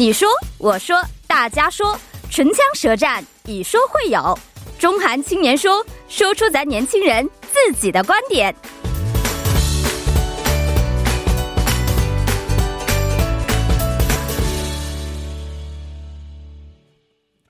你说，我说，大家说，唇枪舌战，以说会友。中韩青年说，说出咱年轻人自己的观点。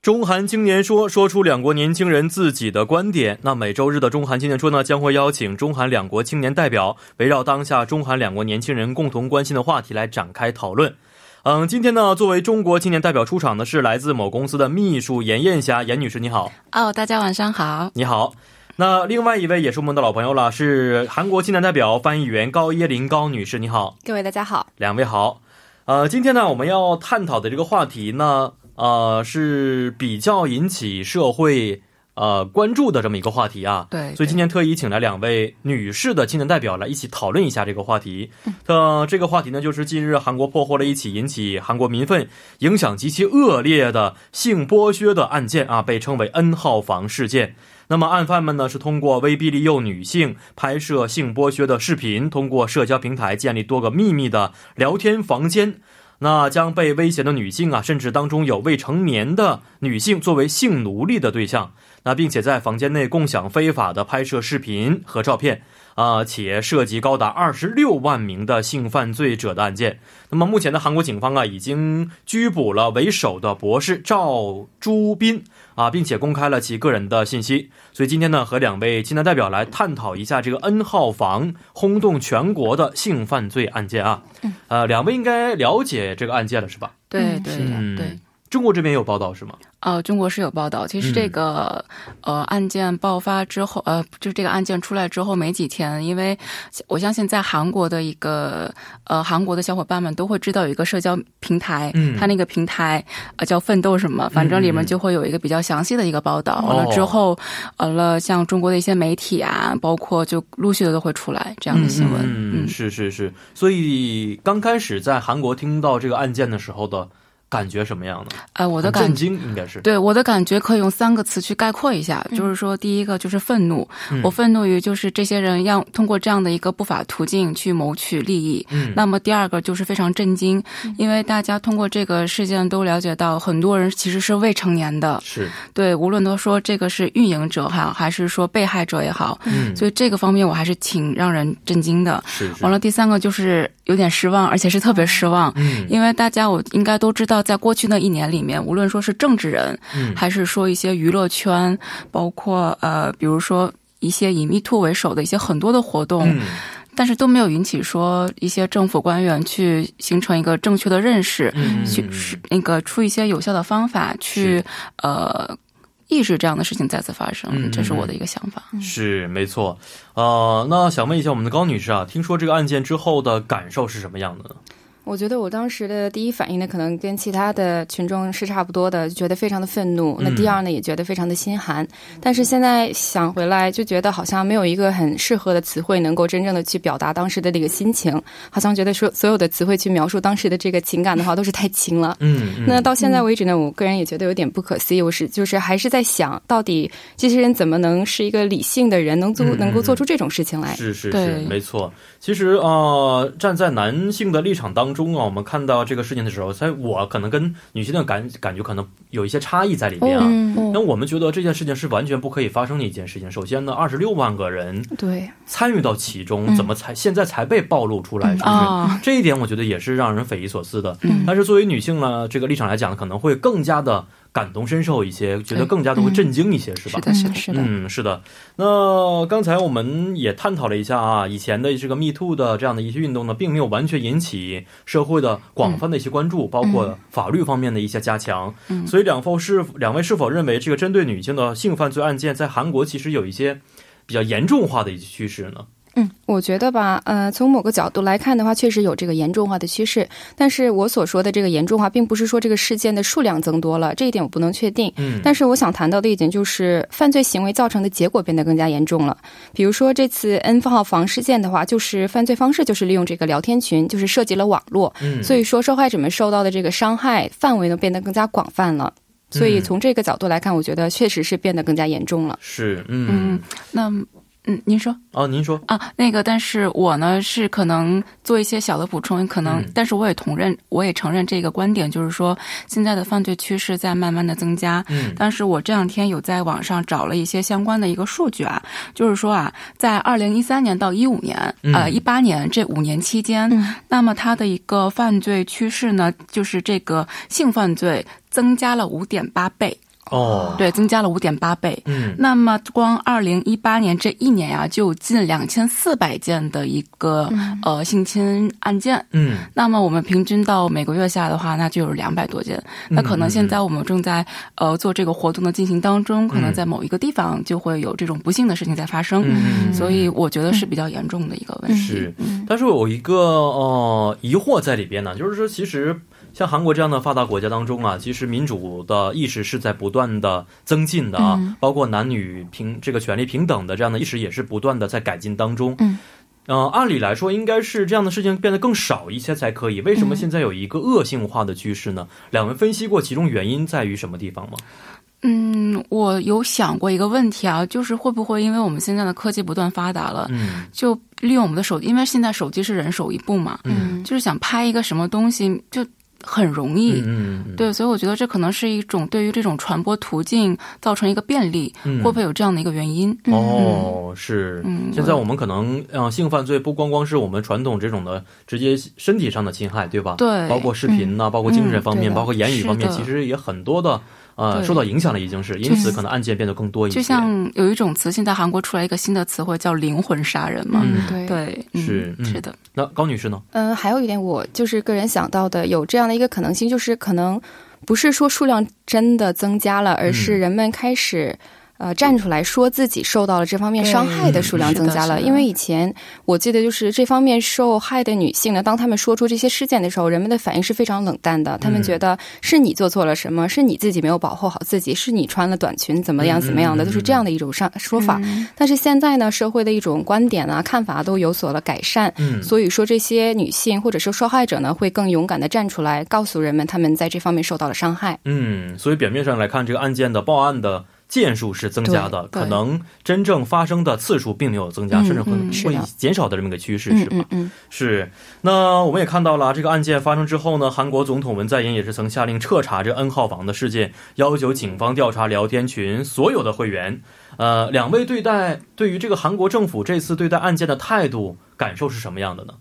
中韩青年说，说出两国年轻人自己的观点。那每周日的中韩青年说呢，将会邀请中韩两国青年代表，围绕当下中韩两国年轻人共同关心的话题来展开讨论。嗯，今天呢，作为中国青年代表出场的是来自某公司的秘书严艳霞，严女士，你好。哦，大家晚上好。你好。那另外一位也是我们的老朋友了，是韩国青年代表翻译员高耶林高女士，你好。各位大家好。两位好。呃，今天呢，我们要探讨的这个话题呢，呃，是比较引起社会。呃，关注的这么一个话题啊，对，所以今天特意请来两位女士的青年代表来一起讨论一下这个话题。呃，这个话题呢，就是近日韩国破获了一起引起韩国民愤、影响极其恶劣的性剥削的案件啊，被称为 N 号房事件。那么案犯们呢，是通过威逼利诱女性拍摄性剥削的视频，通过社交平台建立多个秘密的聊天房间。那将被威胁的女性啊，甚至当中有未成年的女性作为性奴隶的对象。那并且在房间内共享非法的拍摄视频和照片，啊，且涉及高达二十六万名的性犯罪者的案件。那么目前的韩国警方啊，已经拘捕了为首的博士赵朱斌啊，并且公开了其个人的信息。所以今天呢，和两位青年代表来探讨一下这个 N 号房轰动全国的性犯罪案件啊。呃，两位应该了解这个案件了是吧？对对对。中国这边有报道是吗？呃，中国是有报道。其实这个呃案件爆发之后，呃，就是这个案件出来之后没几天，因为我相信在韩国的一个呃韩国的小伙伴们都会知道有一个社交平台，嗯，它那个平台呃叫奋斗什么，反正里面就会有一个比较详细的一个报道。完了之后，完了像中国的一些媒体啊，包括就陆续的都会出来这样的新闻。嗯，是是是。所以刚开始在韩国听到这个案件的时候的。感觉什么样的？哎，我的震惊应该是对我的感觉可以用三个词去概括一下，就是说，第一个就是愤怒，我愤怒于就是这些人要通过这样的一个不法途径去谋取利益。嗯，那么第二个就是非常震惊，因为大家通过这个事件都了解到，很多人其实是未成年的。是对，无论都说这个是运营者哈，还是说被害者也好，嗯，所以这个方面我还是挺让人震惊的。是完了，第三个就是有点失望，而且是特别失望。嗯，因为大家我应该都知道。在过去那一年里面，无论说是政治人，还是说一些娱乐圈，包括呃，比如说一些以 Me Too 为首的一些很多的活动，但是都没有引起说一些政府官员去形成一个正确的认识，去那个出一些有效的方法去呃抑制这样的事情再次发生。这是我的一个想法。是没错。呃，那想问一下我们的高女士啊，听说这个案件之后的感受是什么样的呢？我觉得我当时的第一反应呢，可能跟其他的群众是差不多的，觉得非常的愤怒。那第二呢，也觉得非常的心寒。但是现在想回来，就觉得好像没有一个很适合的词汇能够真正的去表达当时的这个心情。好像觉得说所有的词汇去描述当时的这个情感的话，都是太轻了。嗯。那到现在为止呢，我个人也觉得有点不可思议。我是就是还是在想到底这些人怎么能是一个理性的人，能做能够做出这种事情来？是是是，没错。其实呃，站在男性的立场当中。中啊，我们看到这个事情的时候，所以我可能跟女性的感感觉可能有一些差异在里面啊。那我们觉得这件事情是完全不可以发生的一件事情。首先呢，二十六万个人对参与到其中，怎么才现在才被暴露出来？是不是？这一点我觉得也是让人匪夷所思的。但是作为女性呢，这个立场来讲，可能会更加的。感同身受一些，觉得更加的会震惊一些，是吧？是的，是的，是的。嗯，是的。那刚才我们也探讨了一下啊，以前的这个 Me Too 的这样的一些运动呢，并没有完全引起社会的广泛的一些关注，包括法律方面的一些加强。嗯，所以两否是两位是否认为这个针对女性的性犯罪案件在韩国其实有一些比较严重化的一些趋势呢？嗯，我觉得吧，呃，从某个角度来看的话，确实有这个严重化的趋势。但是我所说的这个严重化，并不是说这个事件的数量增多了，这一点我不能确定。嗯，但是我想谈到的一点就是，犯罪行为造成的结果变得更加严重了。比如说这次 N 号房事件的话，就是犯罪方式就是利用这个聊天群，就是涉及了网络。嗯，所以说受害者们受到的这个伤害范围呢，变得更加广泛了。所以从这个角度来看，我觉得确实是变得更加严重了。是，嗯，那。嗯，您说。啊，您说。啊，那个，但是我呢是可能做一些小的补充，可能，嗯。但是我也同认，我也承认这个观点，就是说现在的犯罪趋势在慢慢的增加。嗯。但是我这两天有在网上找了一些相关的一个数据啊，就是说啊，在二零一三年到一五年，嗯呃，一八年这五年期间，嗯那么它的一个犯罪趋势呢，就是这个性犯罪增加了五点八倍，哦，对，增加了五点八倍。嗯那么，光二零一八年这一年呀、就有近两千四百件的一个、呃性侵案件。嗯那么我们平均到每个月下的话，那就有两百多件。那可能现在我们正在呃做这个活动的进行当中，可能在某一个地方就会有这种不幸的事情在发生。嗯所以我觉得是比较严重的一个问题。是，但是有一个呃疑惑在里边呢，就是说，其实像韩国这样的发达国家当中啊，其实民主的意识是在不断的增进的啊，嗯包括男女平这个权利平等的这样的意识也是不断的在改进当中。嗯。呃，按理来说，应该是这样的事情变得更少一些才可以。为什么嗯现在有一个恶性化的趋势呢？两位分析过其中原因在于什么地方吗？嗯，我有想过一个问题啊，就是会不会因为我们现在的科技不断发达了，嗯就利用我们的手机，因为现在手机是人手一部嘛，嗯就是想拍一个什么东西就很容易。嗯嗯，对，所以我觉得这可能是一种对于这种传播途径造成一个便利，嗯会不会有这样的一个原因？哦，是。嗯现在我们可能，呃，性犯罪不光光是我们传统这种的直接身体上的侵害，对吧？对包括视频呐、包括精神方面，嗯包括言语方面，其实也很多的，呃，受到影响了，已经是，因此可能案件变得更多一些。就像有一种词，现在韩国出来一个新的词汇叫“灵魂杀人”嘛。嗯对。对，嗯是嗯是的，那高女士呢？嗯，还有一点，我就是个人想到的，有这样的一个可能性，就是可能不是说数量真的增加了，而是嗯人们开始。呃，站出来说自己受到了这方面伤害的数量增加了，因为以前我记得就是这方面受害的女性呢，当她们说出这些事件的时候，人们的反应是非常冷淡的，她们觉得是你做错了什么，是你自己没有保护好自己，是你穿了短裙怎么样怎么样的，嗯嗯嗯就是这样的一种上说法。但是现在呢，社会的一种观点啊、看法都有所了改善，嗯。所以说这些女性或者是受害者呢，会更勇敢的站出来，告诉人们她们在这方面受到了伤害。嗯，所以表面上来看，这个案件的报案的件数是增加的，可能真正发生的次数并没有增加，嗯甚至会、会嗯是的减少的这么一个趋势，嗯是吧？是，那我们也看到了这个案件发生之后呢，韩国总统文在寅也是曾下令彻查这 N 号房的事件，要求警方调查聊天群所有的会员。呃，两位对待对于这个韩国政府这次对待案件的态度感受是什么样的呢？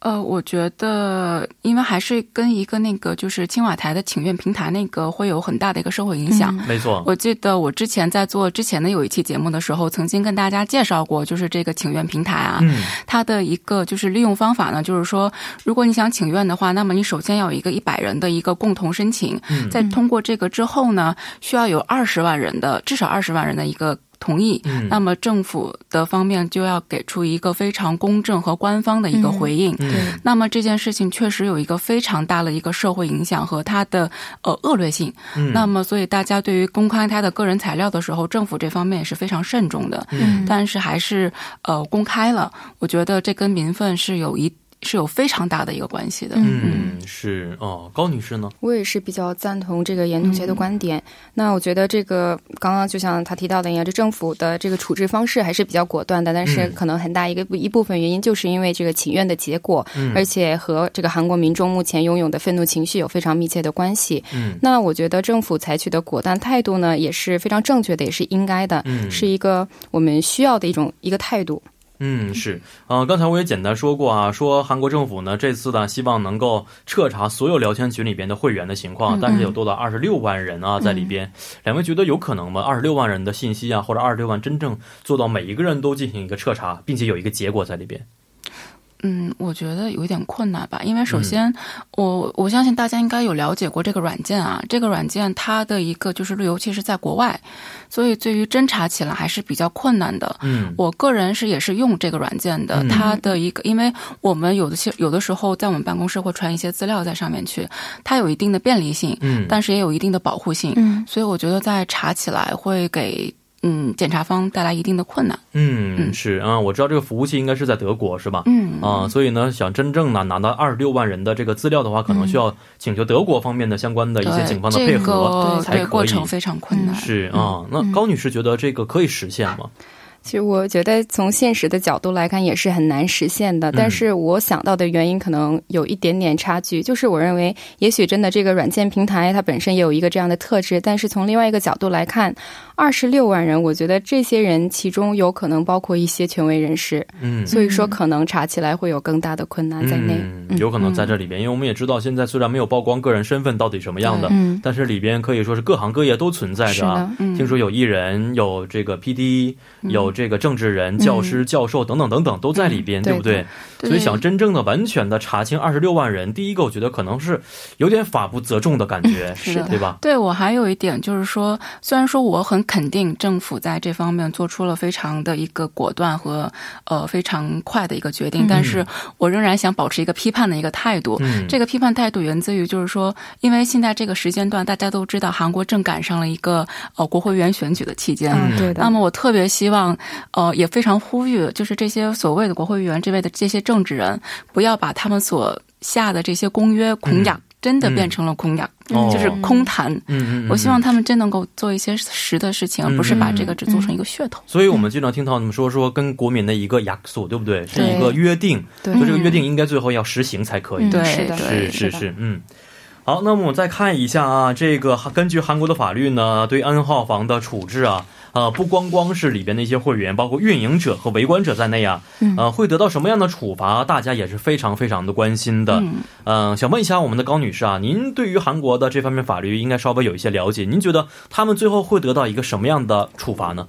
呃，我觉得，因为还是跟一个那个就是青瓦台的请愿平台那个会有很大的一个社会影响。没错，我记得我之前在做之前的有一期节目的时候，曾经跟大家介绍过，就是这个请愿平台啊，嗯它的一个就是利用方法呢，就是说，如果你想请愿的话，那么你首先要有一个一百人的一个共同申请，嗯在通过这个之后呢，需要有二十万人的至少二十万人的一个。同意，嗯那么政府的方面就要给出一个非常公正和官方的一个回应。嗯那么这件事情确实有一个非常大的一个社会影响和它的呃恶劣性。嗯那么所以大家对于公开他的个人材料的时候，政府这方面也是非常慎重的。嗯但是还是呃公开了，我觉得这跟民愤是有一是有非常大的一个关系的。嗯，是哦，高女士呢？我也是比较赞同这个严同学的观点。那我觉得这个刚刚就像他提到的一样，这政府的这个处置方式还是比较果断的，但是嗯可能很大一个一部分原因就是因为这个请愿的结果，嗯而且和这个韩国民众目前拥有的愤怒情绪有非常密切的关系。嗯那我觉得政府采取的果断态度呢，也是非常正确的，也是应该的，嗯是一个我们需要的一种一个态度。嗯，是，呃，刚才我也简单说过啊，说韩国政府呢这次呢希望能够彻查所有聊天群里边的会员的情况，嗯但是有多达二十六万人啊在里边，两位觉得有可能吗？二十六万人的信息啊，或者二十六万真正做到每一个人都进行一个彻查，并且有一个结果在里边。嗯，我觉得有一点困难吧，因为首先，我我相信大家应该有了解过这个软件啊，这个软件它的一个就是，尤其是在国外，所以对于侦查起来还是比较困难的。嗯。我个人是也是用这个软件的，嗯。它的一个，因为我们有的些有的时候在我们办公室会传一些资料在上面去，它有一定的便利性，嗯，但是也有一定的保护性，嗯。所以我觉得在查起来会给嗯检查方带来一定的困难。嗯是啊、我知道这个服务器应该是在德国是吧？嗯啊、所以呢，想真正呢拿到二十六万人的这个资料的话，可能需要请求德国方面的相关的一些警方的配合这个对才可以。过程非常困难。是啊、那高女士觉得这个可以实现吗？其实我觉得从现实的角度来看也是很难实现的，但是我想到的原因可能有一点点差距，就是我认为也许真的这个软件平台它本身也有一个这样的特质，但是从另外一个角度来看，二十六万人，我觉得这些人其中有可能包括一些权威人士，嗯，所以说可能查起来会有更大的困难在内，嗯有可能在这里边，因为我们也知道现在虽然没有曝光个人身份到底什么样的，嗯。但是里边可以说是各行各业都存在着啊，听说有艺人，有这个 PD，有。这个政治人、教师、教授等等等等都在里边，对不对？所以想真正的、完全的查清二十六万人，第一个我觉得可能是有点法不责众的感觉，是对吧？对我还有一点就是说，虽然说我很肯定政府在这方面做出了非常的一个果断和呃非常快的一个决定，但是我仍然想保持一个批判的一个态度。这个批判态度源自于就是说，因为现在这个时间段大家都知道，韩国正赶上了一个呃国会议员选举的期间，嗯对的。那么我特别希望。呃，也非常呼吁，就是这些所谓的国会议员这类的这些政治人，不要把他们所下的这些公约空讲，真的变成了空讲，就是空谈。嗯嗯。我希望他们真能够做一些实的事情，而不是把这个只做成一个噱头。所以我们经常听到你们说说跟国民的一个压缩，对不对？是一个约定。对。所以这个约定应该最后要实行才可以。对，是的，是是是，嗯。好，那么我们再看一下啊，这个根据韩国的法律呢，对 N 号房的处置啊。呃，不光光是里边的一些会员，包括运营者和围观者在内啊，呃，会得到什么样的处罚？大家也是非常非常的关心的。嗯，想问一下我们的高女士啊，您对于韩国的这方面法律应该稍微有一些了解，您觉得他们最后会得到一个什么样的处罚呢？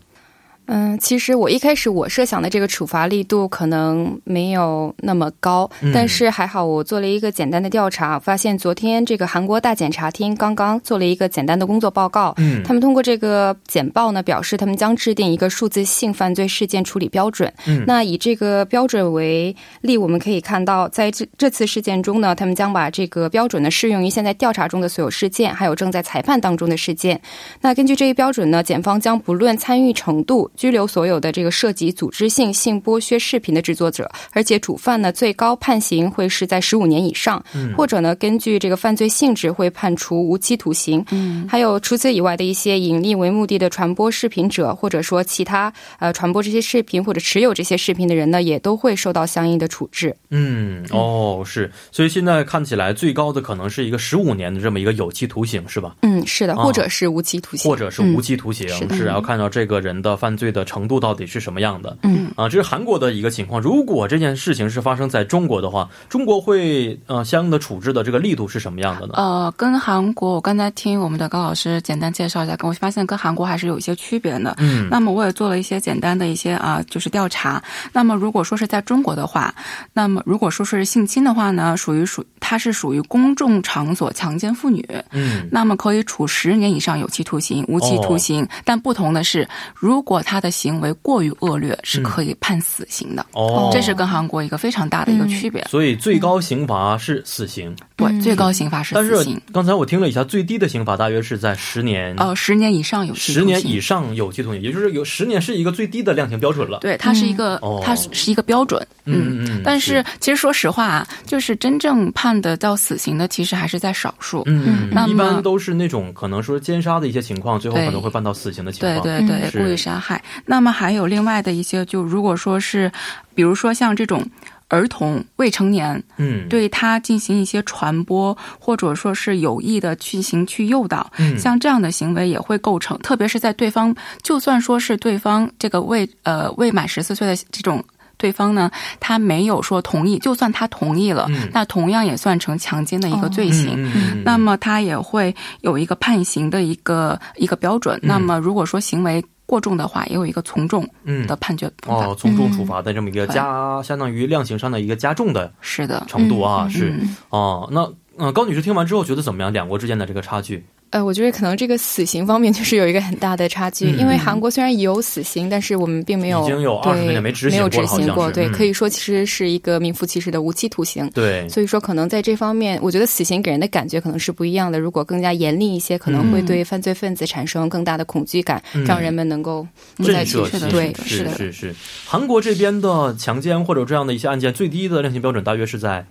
嗯，其实我一开始我设想的这个处罚力度可能没有那么高，但是还好我做了一个简单的调查，发现昨天这个韩国大检察厅刚刚做了一个简单的工作报告。嗯，他们通过这个简报呢，表示他们将制定一个数字性犯罪事件处理标准。嗯，那以这个标准为例，我们可以看到，在这这次事件中呢，他们将把这个标准呢适用于现在调查中的所有事件，还有正在裁判当中的事件。那根据这一标准呢，检方将不论参与程度。拘留所有的这个涉及组织性性剥削视频的制作者，而且主犯呢最高判刑会是在十五年以上，或者呢根据这个犯罪性质会判处无期徒刑。嗯，还有除此以外的一些盈利为目的的传播视频者，或者说其他呃传播这些视频或者持有这些视频的人呢，也都会受到相应的处置。嗯，哦，是，所以现在看起来最高的可能是一个十五年的这么一个有期徒刑，是吧？嗯，是的，或者是无期徒刑，或者是无期徒刑，是要看到这个人的犯罪。的程度到底是什么样的？嗯啊，这是韩国的一个情况。如果这件事情是发生在中国的话，中国会呃相应的处置的这个力度是什么样的呢？呃，跟韩国，我刚才听我们的高老师简单介绍一下，我发现跟韩国还是有一些区别的。嗯，那么我也做了一些简单的一些啊，就是调查。那么如果说是在中国的话，那么如果说是性侵的话呢，属于属它是属于公众场所强奸妇女。嗯，那么可以处十年以上有期徒刑、无期徒刑。但不同的是，如果他的行为过于恶劣，是可以判死刑的。哦，这是跟韩国一个非常大的一个区别。所以最高刑罚是死刑。对，最高刑罚是死刑。刚才我听了一下，最低的刑罚大约是在十年。呃，十年以上有期。十年以上有期徒刑，也就是有十年是一个最低的量刑标准了。对，它是一个，它是一个标准。嗯嗯。但是其实说实话啊，就是真正判的到死刑的，其实还是在少数。嗯嗯。一般都是那种可能说奸杀的一些情况，最后可能会判到死刑的情况。对对对，故意杀害。那么还有另外的一些，就如果说是，比如说像这种儿童未成年，嗯，对他进行一些传播，或者说是有意的进行去诱导，嗯，像这样的行为也会构成，特别是在对方就算说是对方这个未呃未满十四岁的这种对方呢，他没有说同意，就算他同意了，那同样也算成强奸的一个罪行，那么他也会有一个判刑的一个一个标准。那么如果说行为，过重的话，也有一个从重的判决哦，从重处罚的这么一个加，相当于量刑上的一个加重的，是的程度啊，是哦。那呃，高女士听完之后觉得怎么样？两国之间的这个差距？呃，我觉得可能这个死刑方面 就是有一个很大的差距，因为韩国虽然有死刑，但是我们并没有已经有二十年没执行过，对，可以说其实是一个名副其实的无期徒刑。对，所以说可能在这方面，我觉得死刑给人的感觉可能是不一样的。如果更加严厉一些，可能会对犯罪分子产生更大的恐惧感，让人们能够不再去对，是的，是是。韩国这边的强奸或者这样的一些案件，最低的量刑标准大约是在。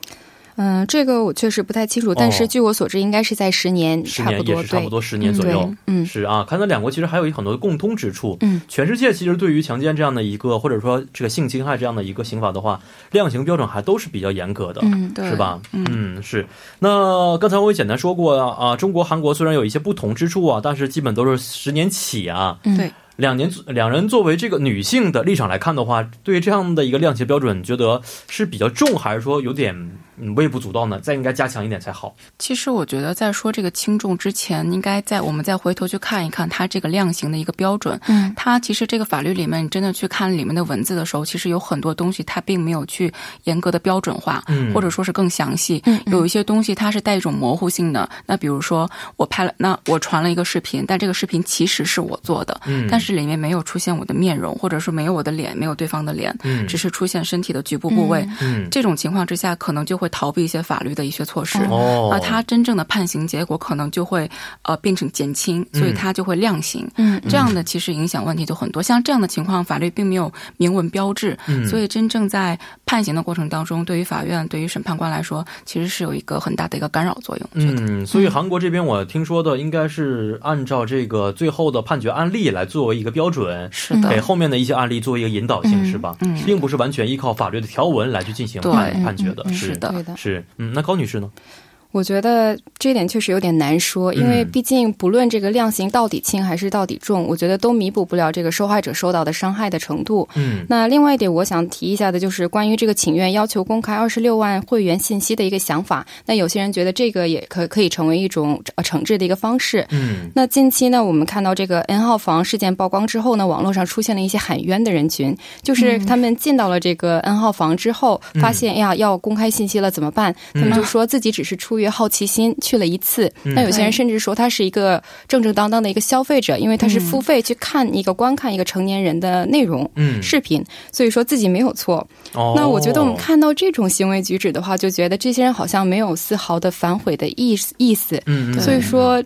嗯，这个我确实不太清楚，但是据我所知，应该是在十年，十年也是差不多十年左右。嗯，是啊，看到两国其实还有很多共通之处。嗯，全世界其实对于强奸这样的一个，或者说这个性侵害这样的一个刑法的话，量刑标准还都是比较严格的，嗯，是吧？嗯，是。那刚才我也简单说过啊，中国、韩国虽然有一些不同之处啊，但是基本都是十年起啊。对。两年两人作为这个女性的立场来看的话，对于这样的一个量刑标准，觉得是比较重，还是说有点？微不足道呢，再应该加强一点才好。其实我觉得，在说这个轻重之前，应该在我们再回头去看一看它这个量刑的一个标准。嗯，它其实这个法律里面，你真的去看里面的文字的时候，其实有很多东西它并没有去严格的标准化，嗯，或者说是更详细。嗯，有一些东西它是带一种模糊性的。那比如说，我拍了，那我传了一个视频，但这个视频其实是我做的，嗯，但是里面没有出现我的面容，或者说没有我的脸，没有对方的脸，嗯，只是出现身体的局部部位。嗯，这种情况之下，可能就会。逃避一些法律的一些措施，那他真正的判刑结果可能就会呃变成减轻，所以他就会量刑。嗯，这样的其实影响问题就很多。像这样的情况，法律并没有明文标志，所以真正在判刑的过程当中，对于法院、对于审判官来说，其实是有一个很大的一个干扰作用。嗯，所以韩国这边我听说的应该是按照这个最后的判决案例来作为一个标准，是的，给后面的一些案例做一个引导性，是吧？嗯，并不是完全依靠法律的条文来去进行判判决的，是的。是，嗯，那高女士呢？我觉得这一点确实有点难说，因为毕竟不论这个量刑到底轻还是到底重，我觉得都弥补不了这个受害者受到的伤害的程度。嗯，那另外一点我想提一下的就是关于这个请愿要求公开二十六万会员信息的一个想法。那有些人觉得这个也可可以成为一种呃惩治的一个方式。嗯，那近期呢，我们看到这个 N 号房事件曝光之后呢，网络上出现了一些喊冤的人群，就是他们进到了这个 N 号房之后，发现呀要公开信息了怎么办？他们就说自己只是出于好奇心去了一次，那有些人甚至说他是一个正正当当的一个消费者，因为他是付费去看一个观看一个成年人的内容嗯视频，所以说自己没有错。那我觉得我们看到这种行为举止的话，就觉得这些人好像没有丝毫的反悔的意思意思。嗯所以说，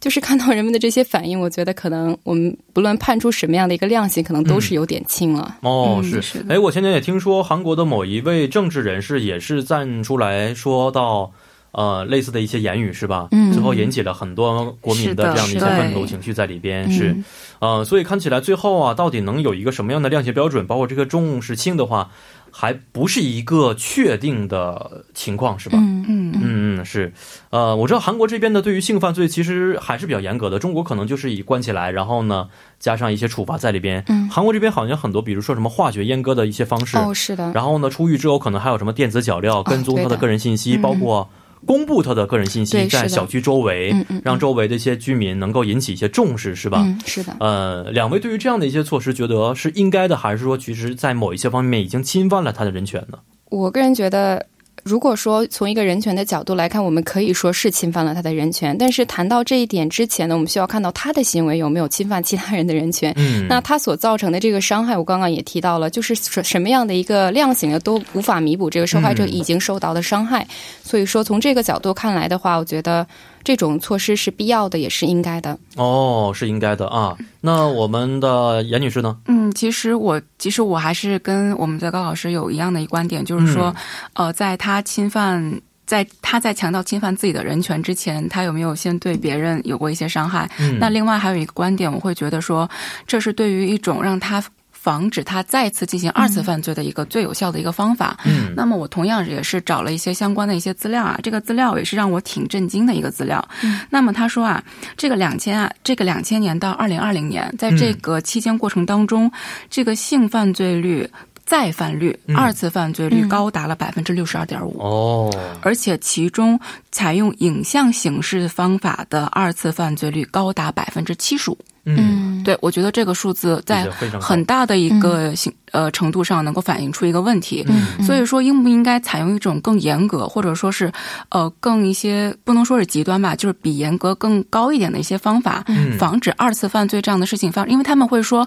就是看到人们的这些反应，我觉得可能我们不论判出什么样的一个量刑，可能都是有点轻了。哦，是。哎，我前天也听说韩国的某一位政治人士也是站出来说到。呃，类似的一些言语是吧？嗯，最后引起了很多国民的这样的一些愤怒情绪在里边，是，呃，所以看起来最后啊，到底能有一个什么样的量刑标准，包括这个重是轻的话，还不是一个确定的情况，是吧？嗯嗯嗯嗯，是，呃，我知道韩国这边的对于性犯罪其实还是比较严格的，中国可能就是以关起来，然后呢加上一些处罚在里边。嗯，韩国这边好像很多，比如说什么化学阉割的一些方式，哦，是的。然后呢，出狱之后可能还有什么电子脚镣跟踪他的个人信息，包括。公布他的个人信息在小区周围，让周围的一些居民能够引起一些重视，是吧？是的。呃，两位对于这样的一些措施，觉得是应该的，还是说其实，在某一些方面已经侵犯了他的人权呢？我个人觉得。如果说从一个人权的角度来看，我们可以说是侵犯了他的人权。但是谈到这一点之前呢，我们需要看到他的行为有没有侵犯其他人的人权。嗯，那他所造成的这个伤害，我刚刚也提到了，就是什么样的一个量刑的，都无法弥补这个受害者已经受到的伤害。所以说，从这个角度看来的话，我觉得。这种措施是必要的，也是应该的。哦，是应该的啊。那我们的严女士呢？嗯，其实我其实我还是跟我们的高老师有一样的一观点，就是说，呃，在他侵犯，在他在强调侵犯自己的人权之前，他有没有先对别人有过一些伤害？那另外还有一个观点，我会觉得说，这是对于一种让他。防止他再次进行二次犯罪的一个最有效的一个方法。嗯，那么我同样也是找了一些相关的一些资料啊，这个资料也是让我挺震惊的一个资料。嗯，那么他说啊，这个两千啊，这个两千年到二零二零年，在这个期间过程当中，这个性犯罪率、再犯率、二次犯罪率高达了百分之六十二点五。哦，而且其中采用影像形式方法的二次犯罪率高达百分之七十五。嗯，对，我觉得这个数字在很大的一个形呃程度上能够反映出一个问题。嗯，所以说应不应该采用一种更严格，或者说是呃更一些不能说是极端吧，就是比严格更高一点的一些方法，防止二次犯罪这样的事情发生？因为他们会说。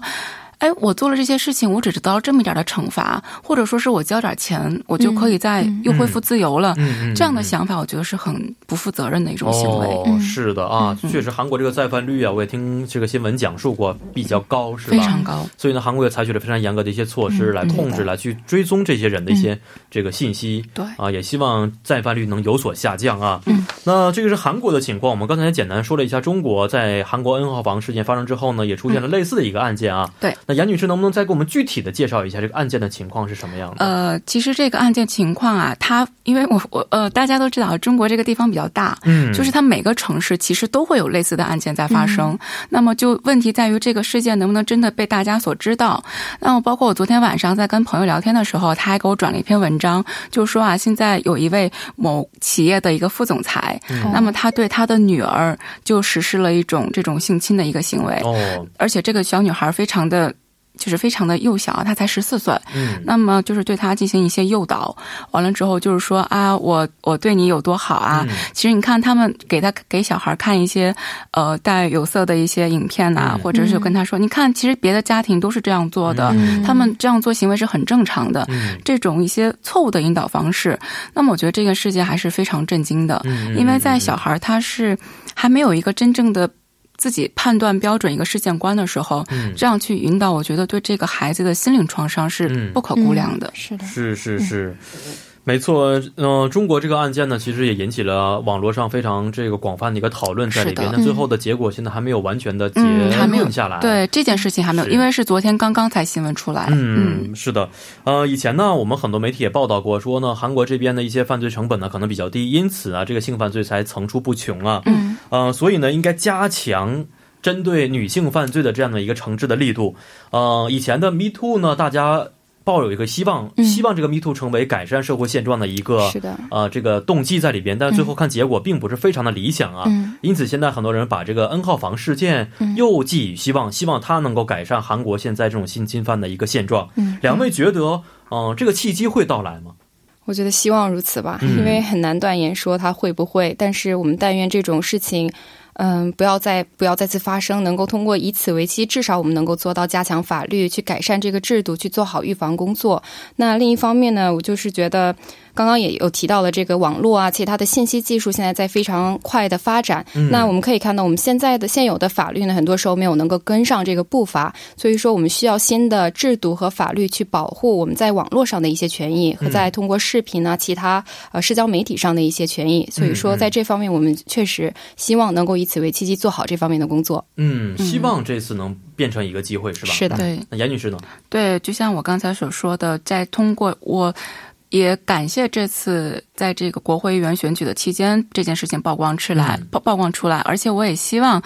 哎，我做了这些事情，我只得到这么一点的惩罚，或者说是我交点钱，我就可以再又恢复自由了。这样的想法，我觉得是很不负责任的一种行为。哦，是的啊，确实，韩国这个再犯率啊，我也听这个新闻讲述过，比较高，是吧？非常高。所以呢，韩国也采取了非常严格的一些措施来控制，来去追踪这些人的一些这个信息。对啊，也希望再犯率能有所下降啊。嗯，那这个是韩国的情况。我们刚才也简单说了一下，中国在韩国 N 号房事件发生之后呢，也出现了类似的一个案件啊。对，那严女士能不能再给我们具体的介绍一下这个案件的情况是什么样的？呃，其实这个案件情况啊，它因为我我呃，大家都知道中国这个地方比较大，嗯，就是它每个城市其实都会有类似的案件在发生。那么就问题在于这个事件能不能真的被大家所知道？那么包括我昨天晚上在跟朋友聊天的时候，他还给我转了一篇文章，就说啊，现在有一位某企业的一个副总裁，那么他对他的女儿就实施了一种这种性侵的一个行为，哦，而且这个小女孩非常的。就是非常的幼小，他才十四岁。嗯，那么就是对他进行一些诱导，完了之后就是说啊，我我对你有多好啊？其实你看他们给他给小孩看一些呃带有色的一些影片呐，或者是跟他说，你看，其实别的家庭都是这样做的，他们这样做行为是很正常的。这种一些错误的引导方式，那么我觉得这个事件还是非常震惊的，因为在小孩他是还没有一个真正的。自己判断标准一个事件观的时候，这样去引导，我觉得对这个孩子的心灵创伤是不可估量的。是的，是是是。没错，嗯，中国这个案件呢，其实也引起了网络上非常这个广泛的一个讨论在里边。那最后的结果现在还没有完全的结论下来。对这件事情还没有，因为是昨天刚刚才新闻出来。嗯，是的，呃，以前呢，我们很多媒体也报道过，说呢，韩国这边的一些犯罪成本呢可能比较低，因此啊，这个性犯罪才层出不穷啊。嗯，呃，所以呢，应该加强针对女性犯罪的这样的一个惩治的力度。呃，以前的 Me Too 呢，大家。抱有一个希望，希望这个 Me Too 成为改善社会现状的一个是的呃这个动机在里边，但最后看结果并不是非常的理想啊。因此现在很多人把这个 N 号房事件又寄予希望，希望它能够改善韩国现在这种性侵犯的一个现状。两位觉得，嗯，这个契机会到来吗？我觉得希望如此吧，因为很难断言说它会不会，但是我们但愿这种事情。嗯，不要再不要再次发生，能够通过以此为期，至少我们能够做到加强法律，去改善这个制度，去做好预防工作。那另一方面呢，我就是觉得。刚刚也有提到了这个网络啊，其他的信息技术现在在非常快的发展。那我们可以看到，我们现在的现有的法律呢，很多时候没有能够跟上这个步伐。所以说，我们需要新的制度和法律去保护我们在网络上的一些权益，和在通过视频啊、其他呃社交媒体上的一些权益。所以说，在这方面，我们确实希望能够以此为契机做好这方面的工作。嗯，希望这次能变成一个机会，是吧？是的。对。那严女士呢？对，就像我刚才所说的，在通过我。也感谢这次在这个国会议员选举的期间，这件事情曝光出来，曝曝光出来。而且我也希望，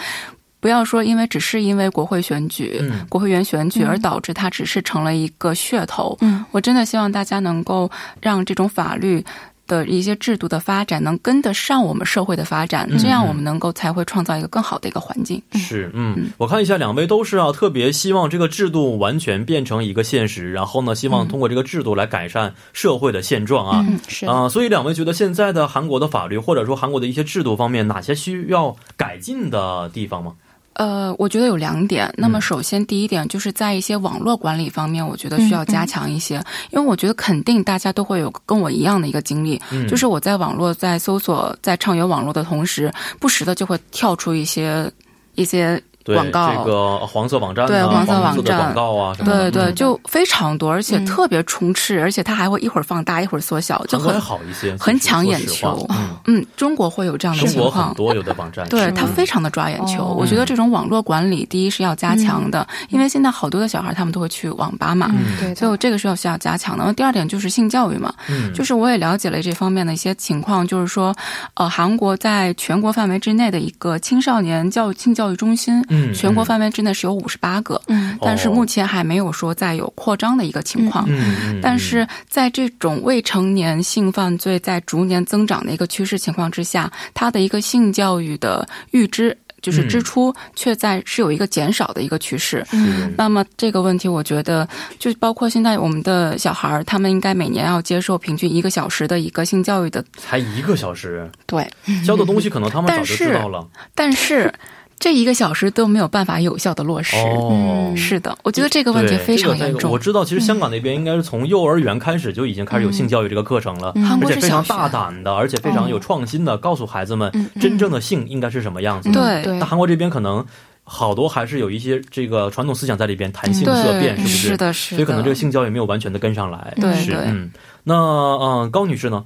不要说因为只是因为国会选举、国会议员选举而导致它只是成了一个噱头。嗯，我真的希望大家能够让这种法律。的一些制度的发展能跟得上我们社会的发展，这样我们能够才会创造一个更好的一个环境。是，嗯，我看一下，两位都是啊，特别希望这个制度完全变成一个现实，然后呢，希望通过这个制度来改善社会的现状啊。嗯是啊，所以两位觉得现在的韩国的法律或者说韩国的一些制度方面，哪些需要改进的地方吗？呃，我觉得有两点。那么，首先第一点就是在一些网络管理方面，我觉得需要加强一些。因为我觉得肯定大家都会有跟我一样的一个经历，就是我在网络在搜索在畅游网络的同时，不时的就会跳出一些一些。广告这个黄色网站，对黄色网站广告啊，对对，就非常多，而且特别充斥，而且它还会一会儿放大，一会儿缩小，就很好一些，很抢眼球。嗯，中国会有这样的情况，多有的网站，对它非常的抓眼球。我觉得这种网络管理，第一是要加强的，因为现在好多的小孩他们都会去网吧嘛，对，所以这个是要需要加强的。第二点就是性教育嘛，就是我也了解了这方面的一些情况，就是说，呃，韩国在全国范围之内的一个青少年教育性教育中心，嗯，全国范围。之内是有五十八个，嗯，但是目前还没有说再有扩张的一个情况，嗯，但是在这种未成年性犯罪在逐年增长的一个趋势情况之下，它的一个性教育的预支就是支出却在是有一个减少的一个趋势，嗯，那么这个问题我觉得就包括现在我们的小孩儿，他们应该每年要接受平均一个小时的一个性教育的，才一个小时，对，教的东西可能他们早就知道了，但是。这一个小时都没有办法有效的落实。哦，是的，我觉得这个问题非常严重。我知道，其实香港那边应该是从幼儿园开始就已经开始有性教育这个课程了，而且非常大胆的，而且非常有创新的，告诉孩子们真正的性应该是什么样子。对，但韩国这边可能。好多还是有一些这个传统思想在里边，谈性色变，是不是？是的，是的。所以可能这个性教育没有完全的跟上来。对对。嗯，那嗯，高女士呢？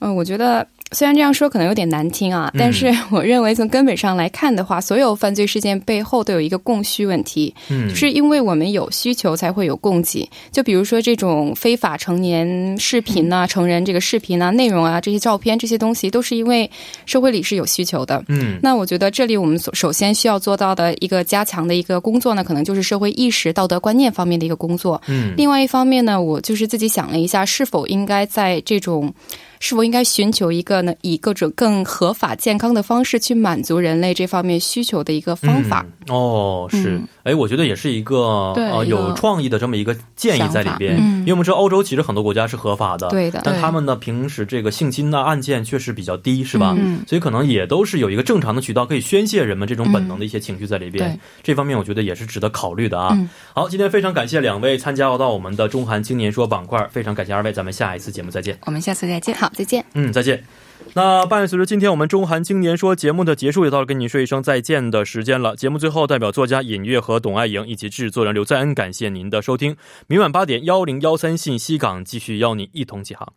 嗯，我觉得。虽然这样说可能有点难听啊，但是 我认为从根本上来看的话，所有犯罪事件背后都有一个供需问题，嗯，就是因为我们有需求才会有供给。就比如说这种非法成年视频呐、成人这个视频啊、内容啊、这些照片这些东西，都是因为社会里是有需求的。嗯，那我觉得这里我们所首先需要做到的一个加强的一个工作呢，可能就是社会意识、道德观念方面的一个工作。嗯，另外一方面呢，我就是自己想了一下，是否应该在这种。是否应该寻求一个呢，以各种更合法、健康的方式去满足人类这方面需求的一个方法？哦，是。哎，我觉得也是一个呃有创意的这么一个建议在里边。因为我们知道欧洲其实很多国家是合法的，对的。但他们呢，平时这个性侵的案件确实比较低，是吧？嗯。所以可能也都是有一个正常的渠道可以宣泄人们这种本能的一些情绪在里边。这方面我觉得也是值得考虑的啊。好，今天非常感谢两位参加到我们的中韩青年说板块，非常感谢二位，咱们下一次节目再见。我们下次再见。好。再见。嗯，再见。那伴随着今天我们中韩青年说节目的结束，也到了跟您说一声再见的时间了。节目最后，代表作家尹月和董爱莹以及制作人刘在恩，感谢您的收听。明晚八点幺零幺三信息港继续邀您一同起航。